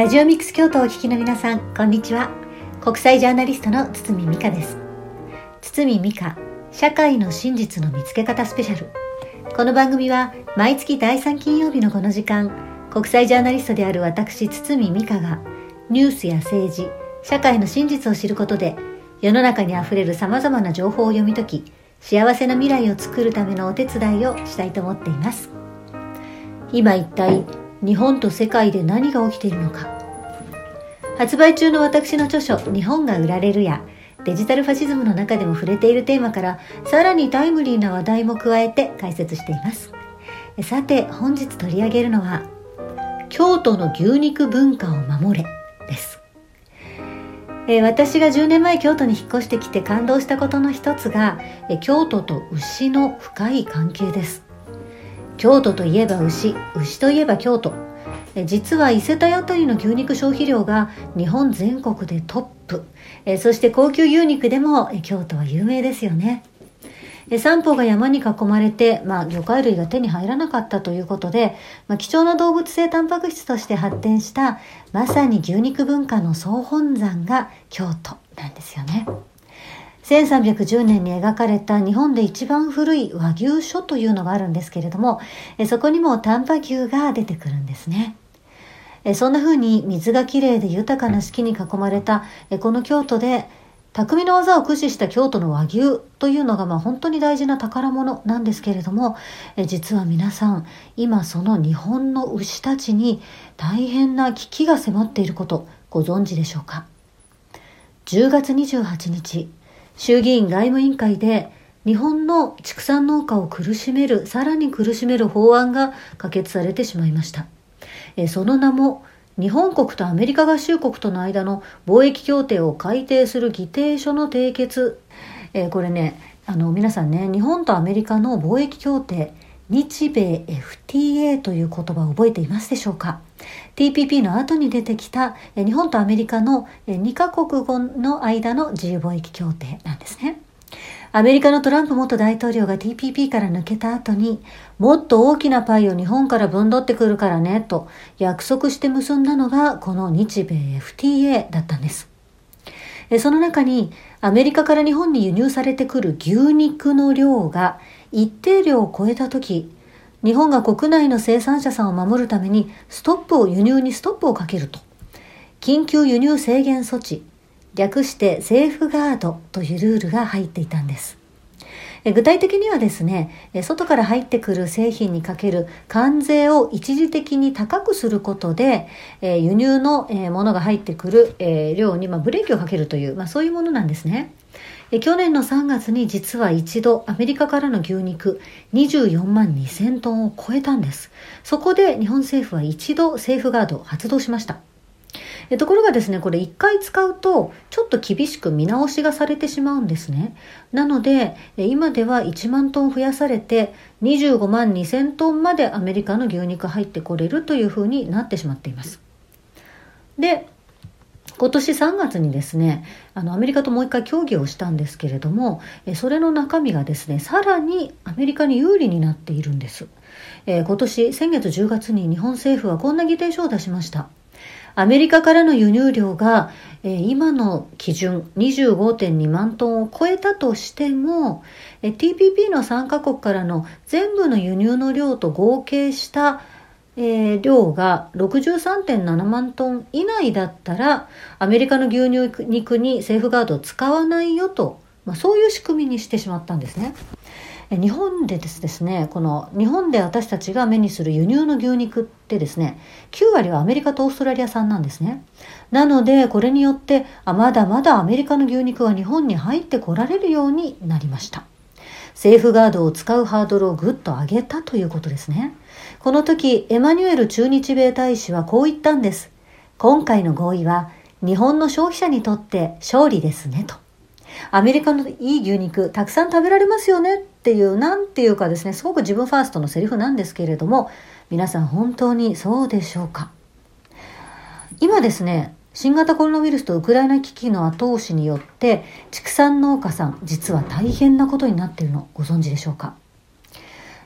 ラジオミックス京都をお聞きの皆さん、こんにちは。国際ジャーナリストの堤美香です。堤美香、社会の真実の見つけ方スペシャル。この番組は毎月第3金曜日のこの時間、国際ジャーナリストである私、堤美香がニュースや政治、社会の真実を知ることで世の中にあふれる様々な情報を読み解き、幸せな未来を作るためのお手伝いをしたいと思っています。今一体日本と世界で何が起きているのか。発売中の私の著書「日本が売られるや」デジタルファシズムの中でも触れているテーマからさらにタイムリーな話題も加えて解説しています。さて本日取り上げるのは京都の牛肉文化を守れです。え私が10年前京都に引っ越してきて感動したことの一つがえ京都と牛の深い関係です。京都といえば牛牛といえば京都。実は伊勢体あたりの牛肉消費量が日本全国でトップ。そして高級牛肉でも京都は有名ですよね。三方が山に囲まれて、まあ、魚介類が手に入らなかったということで、まあ、貴重な動物性タンパク質として発展したまさに牛肉文化の総本山が京都なんですよね。1310年に描かれた日本で一番古い和牛書というのがあるんですけれども、そこにも丹波牛が出てくるんですね。そんな風に水がきれいで豊かな四季に囲まれたこの京都で匠の技を駆使した京都の和牛というのがまあ本当に大事な宝物なんですけれども実は皆さん今その日本の牛たちに大変な危機が迫っていることご存知でしょうか10月28日衆議院外務委員会で日本の畜産農家を苦しめる、さらに苦しめる法案が可決されてしまいました。えその名も、日本国とアメリカ合衆国との間の貿易協定を改定する議定書の締結。えこれね、あの皆さんね、日本とアメリカの貿易協定、日米 FTA という言葉を覚えていますでしょうか？TPP の後に出てきた日本とアメリカの2カ国語の間の自由貿易協定なんですね。アメリカのトランプ元大統領が TPP から抜けた後にもっと大きなパイを日本から分取ってくるからねと約束して結んだのがこの日米 FTA だったんです。その中にアメリカから日本に輸入されてくる牛肉の量が一定量を超えた時日本が国内の生産者さんを守るためにストップを輸入にストップをかけると。緊急輸入制限措置。略してセーフガードというルールが入っていたんです。具体的にはですね外から入ってくる製品にかける関税を一時的に高くすることで輸入のものが入ってくる量にブレーキをかけるという、まあ、そういうものなんですね。去年の3月に実は一度アメリカからの牛肉24万2000トンを超えたんです。そこで日本政府は一度セーフガードを発動しました。ところがですね、これ一回使うとちょっと厳しく見直しがされてしまうんですね。なので、今では1万トン増やされて25万2000トンまでアメリカの牛肉入ってこれるというふうになってしまっています。で、今年3月にですねあのアメリカともう一回協議をしたんですけれどもそれの中身がですねさらにアメリカに有利になっているんです、えー、今年先月10月に日本政府はこんな議定書を出しました。アメリカからの輸入量が、えー、今の基準25.2万トンを超えたとしても、えー、TPP の参加国からの全部の輸入の量と合計したえー、量が63.7万トン以内だったらアメリカの牛乳肉にセーフガードを使わないよと、まあ、そういう仕組みにしてしまったんですね。日本でですね、この日本で私たちが目にする輸入の牛肉ってですね、9割はアメリカとオーストラリア産なんですね。なので、これによって、あまだまだアメリカの牛肉が日本に入ってこられるようになりました。セーフガードを使うハードルをぐっと上げたということですね。この時、エマニュエル駐日米大使はこう言ったんです。今回の合意は日本の消費者にとって勝利ですねと。アメリカのいい牛肉たくさん食べられますよねっていう、なんていうかですね、すごく自分ファーストのセリフなんですけれども、皆さん本当にそうでしょうか今ですね、新型コロナウイルスとウクライナ危機の後押しによって畜産農家さん実は大変なことになっているのご存知でしょうか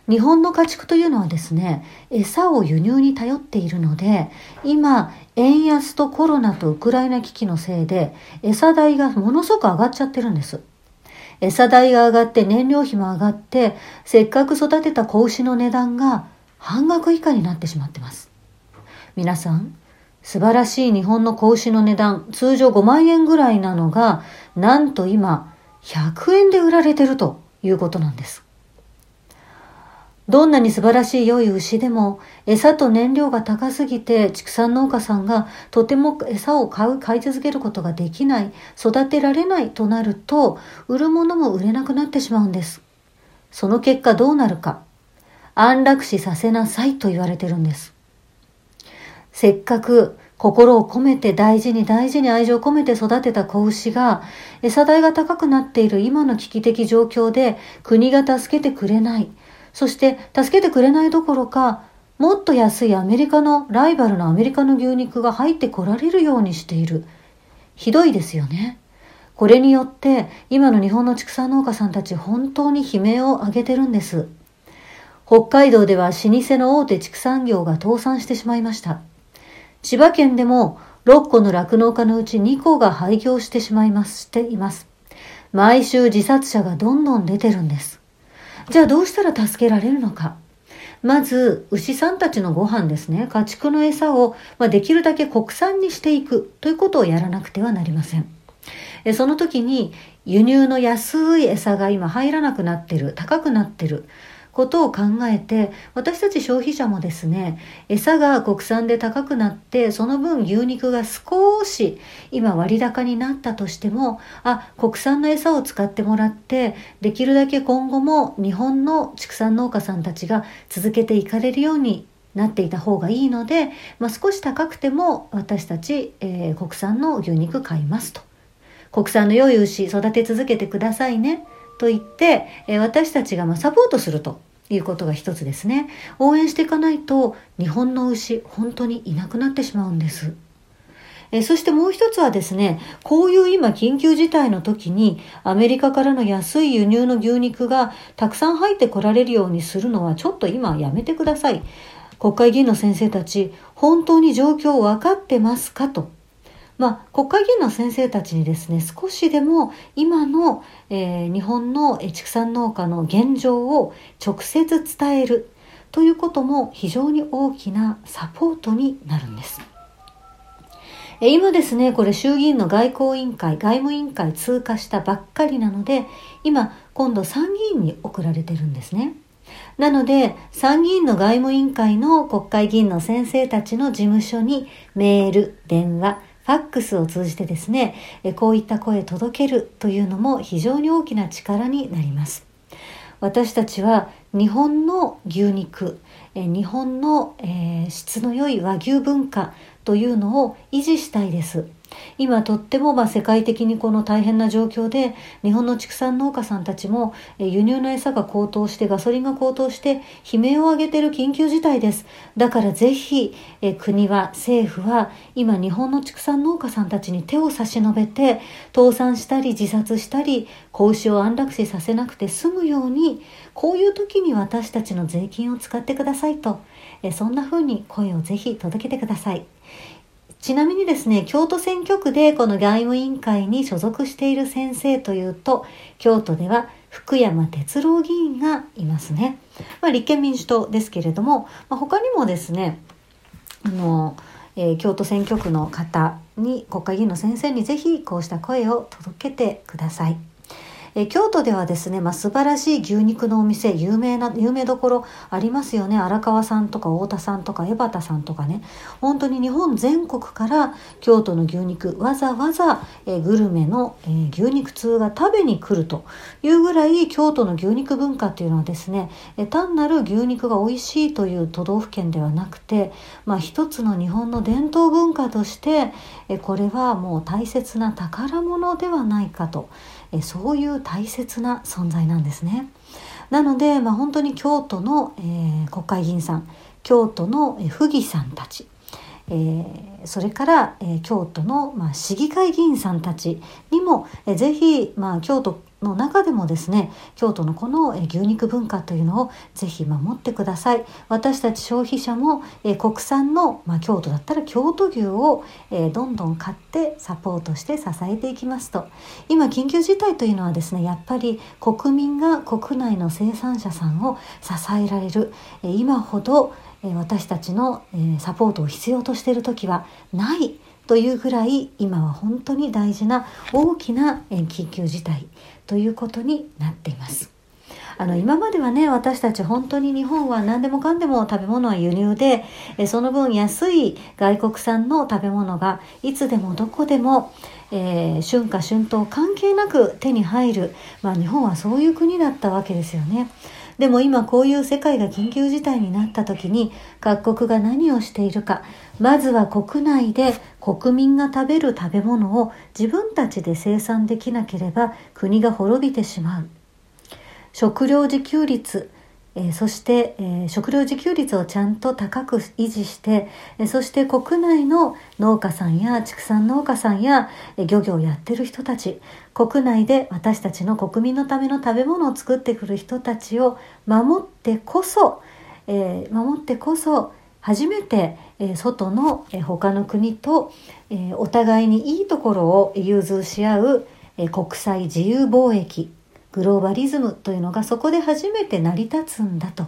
日本の家畜というのはですね餌を輸入に頼っているので今円安とコロナとウクライナ危機のせいで餌代がものすごく上がっちゃってるんです。餌代が上がって燃料費も上がってせっかく育てた子牛の値段が半額以下になってしまってます。皆さん、素晴らしい日本の子牛の値段、通常5万円ぐらいなのが、なんと今100円で売られてるということなんです。どんなに素晴らしい良い牛でも餌と燃料が高すぎて畜産農家さんがとても餌を買う買い続けることができない育てられないとなると売るものも売れなくなってしまうんです。その結果どうなるか。安楽死させなさいと言われてるんです。せっかく心を込めて大事に大事に愛情を込めて育てた子牛が餌代が高くなっている今の危機的状況で国が助けてくれない。そして助けてくれないどころか、もっと安いアメリカのライバルのアメリカの牛肉が入ってこられるようにしている。ひどいですよね。これによって今の日本の畜産農家さんたち本当に悲鳴を上げてるんです。北海道では老舗の大手畜産業が倒産してしまいました。千葉県でも6個の酪農家のうち2個が廃業してしまいます、しています。毎週自殺者がどんどん出てるんです。じゃあどうしたら助けられるのか。まず、牛さんたちのご飯ですね。家畜の餌を、まあ、できるだけ国産にしていくということをやらなくてはなりません。その時に輸入の安い餌が今入らなくなってる、高くなってる。ことを考えて私たち消費者もですね餌が国産で高くなってその分牛肉が少し今割高になったとしてもあ国産の餌を使ってもらってできるだけ今後も日本の畜産農家さんたちが続けていかれるようになっていた方がいいので、まあ、少し高くても私たち、えー、国産の牛肉買いますと。国産の良い牛育て続けてくださいね。と言って、え私たちがまサポートするということが一つですね。応援していかないと日本の牛本当にいなくなってしまうんです。えそしてもう一つはですね、こういう今緊急事態の時にアメリカからの安い輸入の牛肉がたくさん入ってこられるようにするのはちょっと今やめてください。国会議員の先生たち、本当に状況分かってますかとまあ、国会議員の先生たちにですね、少しでも今の、えー、日本の畜産農家の現状を直接伝えるということも非常に大きなサポートになるんです。え今ですね、これ衆議院の外交委員会、外務委員会通過したばっかりなので、今、今度参議院に送られてるんですね。なので、参議院の外務委員会の国会議員の先生たちの事務所にメール、電話、ファックスを通じてですね、こういった声届けるというのも非常に大きな力になります。私たちは日本の牛肉、日本の質の良い和牛文化というのを維持したいです。今とってもま世界的にこの大変な状況で日本の畜産農家さんたちも輸入の餌が高騰してガソリンが高騰して悲鳴を上げてる緊急事態ですだからぜひ国は政府は今日本の畜産農家さんたちに手を差し伸べて倒産したり自殺したり子牛を安楽死させなくて済むようにこういう時に私たちの税金を使ってくださいとそんな風に声をぜひ届けてください。ちなみにですね、京都選挙区でこの外務委員会に所属している先生というと、京都では福山哲郎議員がいますね。まあ、立憲民主党ですけれども、まあ、他にもですね、あの、えー、京都選挙区の方に、国会議員の先生にぜひこうした声を届けてください。え京都ではですね、まあ、素晴らしい牛肉のお店、有名な、有名どころありますよね。荒川さんとか太田さんとか江端さんとかね。本当に日本全国から京都の牛肉、わざわざ、えグルメの、え牛肉通が食べに来るというぐらい京都の牛肉文化っていうのはですね、え単なる牛肉が美味しいという都道府県ではなくて、まあ、一つの日本の伝統文化として、えこれはもう大切な宝物ではないかと。えそういう大切な存在なんですね。なので、まあ、本当に京都の、えー、国会議員さん京都の、え府議さんたち、えー、それから、えー、京都の、まあ、市議会議員さんたちにも、えー、ぜひ、まあ、京都の中でもですね京都のこの牛肉文化というのをぜひ守ってください。私たち消費者も国産の、まあ、京都だったら京都牛をどんどん買ってサポートして支えていきますと。今緊急事態というのはですねやっぱり国民が国内の生産者さんを支えられる今ほど私たちのサポートを必要としている時はないというぐらい今は本当に大事な大きな緊急事態ということになっています。あの今まではね私たち本当に日本は何でもかんでも食べ物は輸入でその分安い外国産の食べ物がいつでもどこでも、えー、春夏春冬関係なく手に入る、まあ、日本はそういう国だったわけですよね。でも今こういう世界が緊急事態になった時に各国が何をしているか。まずは国内で国民が食べる食べ物を自分たちで生産できなければ国が滅びてしまう。食料自給率えー、そして、えー、食料自給率をちゃんと高く維持して、えー、そして国内の農家さんや畜産農家さんや、え漁業をやってる人たち。国内で私たちの国民のための食べ物を作ってくる人たちを守ってこそ、え守ってこそ初めて、え外の、え他の国と、えお互いにいいところを融通し合う、え国際自由貿易。グローバリズムというのがそこで初めて成り立つんだと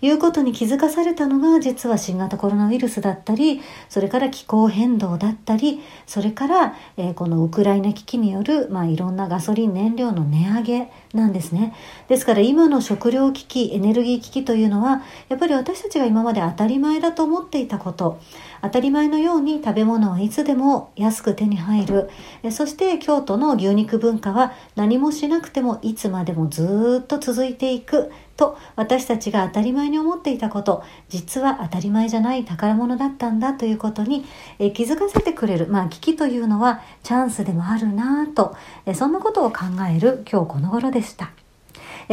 いうことに気づかされたのが実は新型コロナウイルスだったりそれから気候変動だったりそれから、えー、このウクライナ危機による、まあ、いろんなガソリン燃料の値上げなんですね。ですから今の食料危機エネルギー危機というのはやっぱり私たちが今まで当たり前だと思っていたこと当たり前のように食べ物はいつでも安く手に入る。そして京都の牛肉文化は何もしなくてもいつまでもずっと続いていく。と私たちが当たり前に思っていたこと。実は当たり前じゃない宝物だったんだ。ということにえ気づかせてくれる。まあ危機というのはチャンスでもあるなぁと。えそんなことを考える今日この頃でした。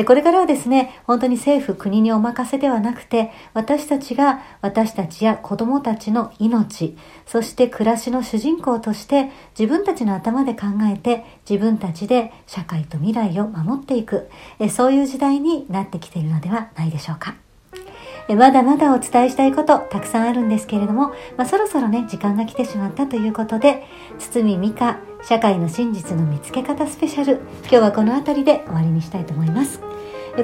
これからはですね、本当に政府、国にお任せではなくて、私たちが私たちや子供たちの命、そして暮らしの主人公として自分たちの頭で考えて自分たちで社会と未来を守っていく、そういう時代になってきているのではないでしょうか。まだまだお伝えしたいことたくさんあるんですけれども、まあ、そろそろね、時間が来てしまったということで、堤美香社会の真実の見つけ方スペシャル、今日はこの辺りで終わりにしたいと思います。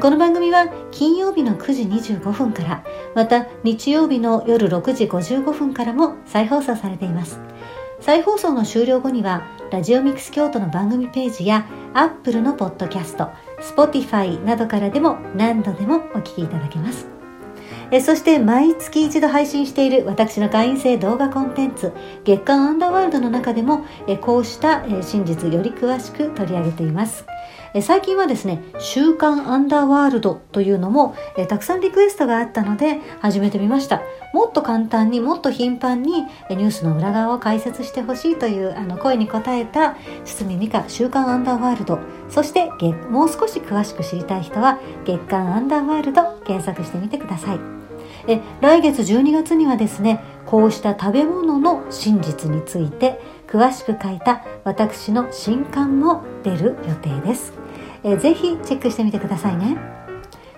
この番組は金曜日の9時25分から、また日曜日の夜6時55分からも再放送されています。再放送の終了後には、ラジオミックス京都の番組ページや、アップルのポッドキャスト、Spotify などからでも何度でもお聞きいただけます。えそして毎月一度配信している私の会員制動画コンテンツ月刊アンダーワールドの中でもえこうしたえ真実より詳しく取り上げていますえ。最近はですね、週刊アンダーワールドというのもえたくさんリクエストがあったので始めてみました。もっと簡単にもっと頻繁にニュースの裏側を解説してほしいというあの声に応えた堤美香週刊アンダーワールドそしてもう少し詳しく知りたい人は月刊アンダーワールド検索してみてください。え来月12月にはですねこうした食べ物の真実について詳しく書いた私の新刊も出る予定です、えぜひチェックしてみてくださいね。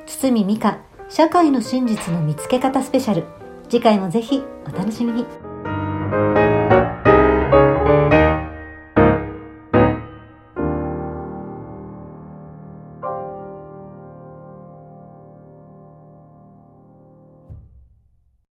堤美香社会の真実の見つけ方スペシャル。次回もぜひお楽しみに。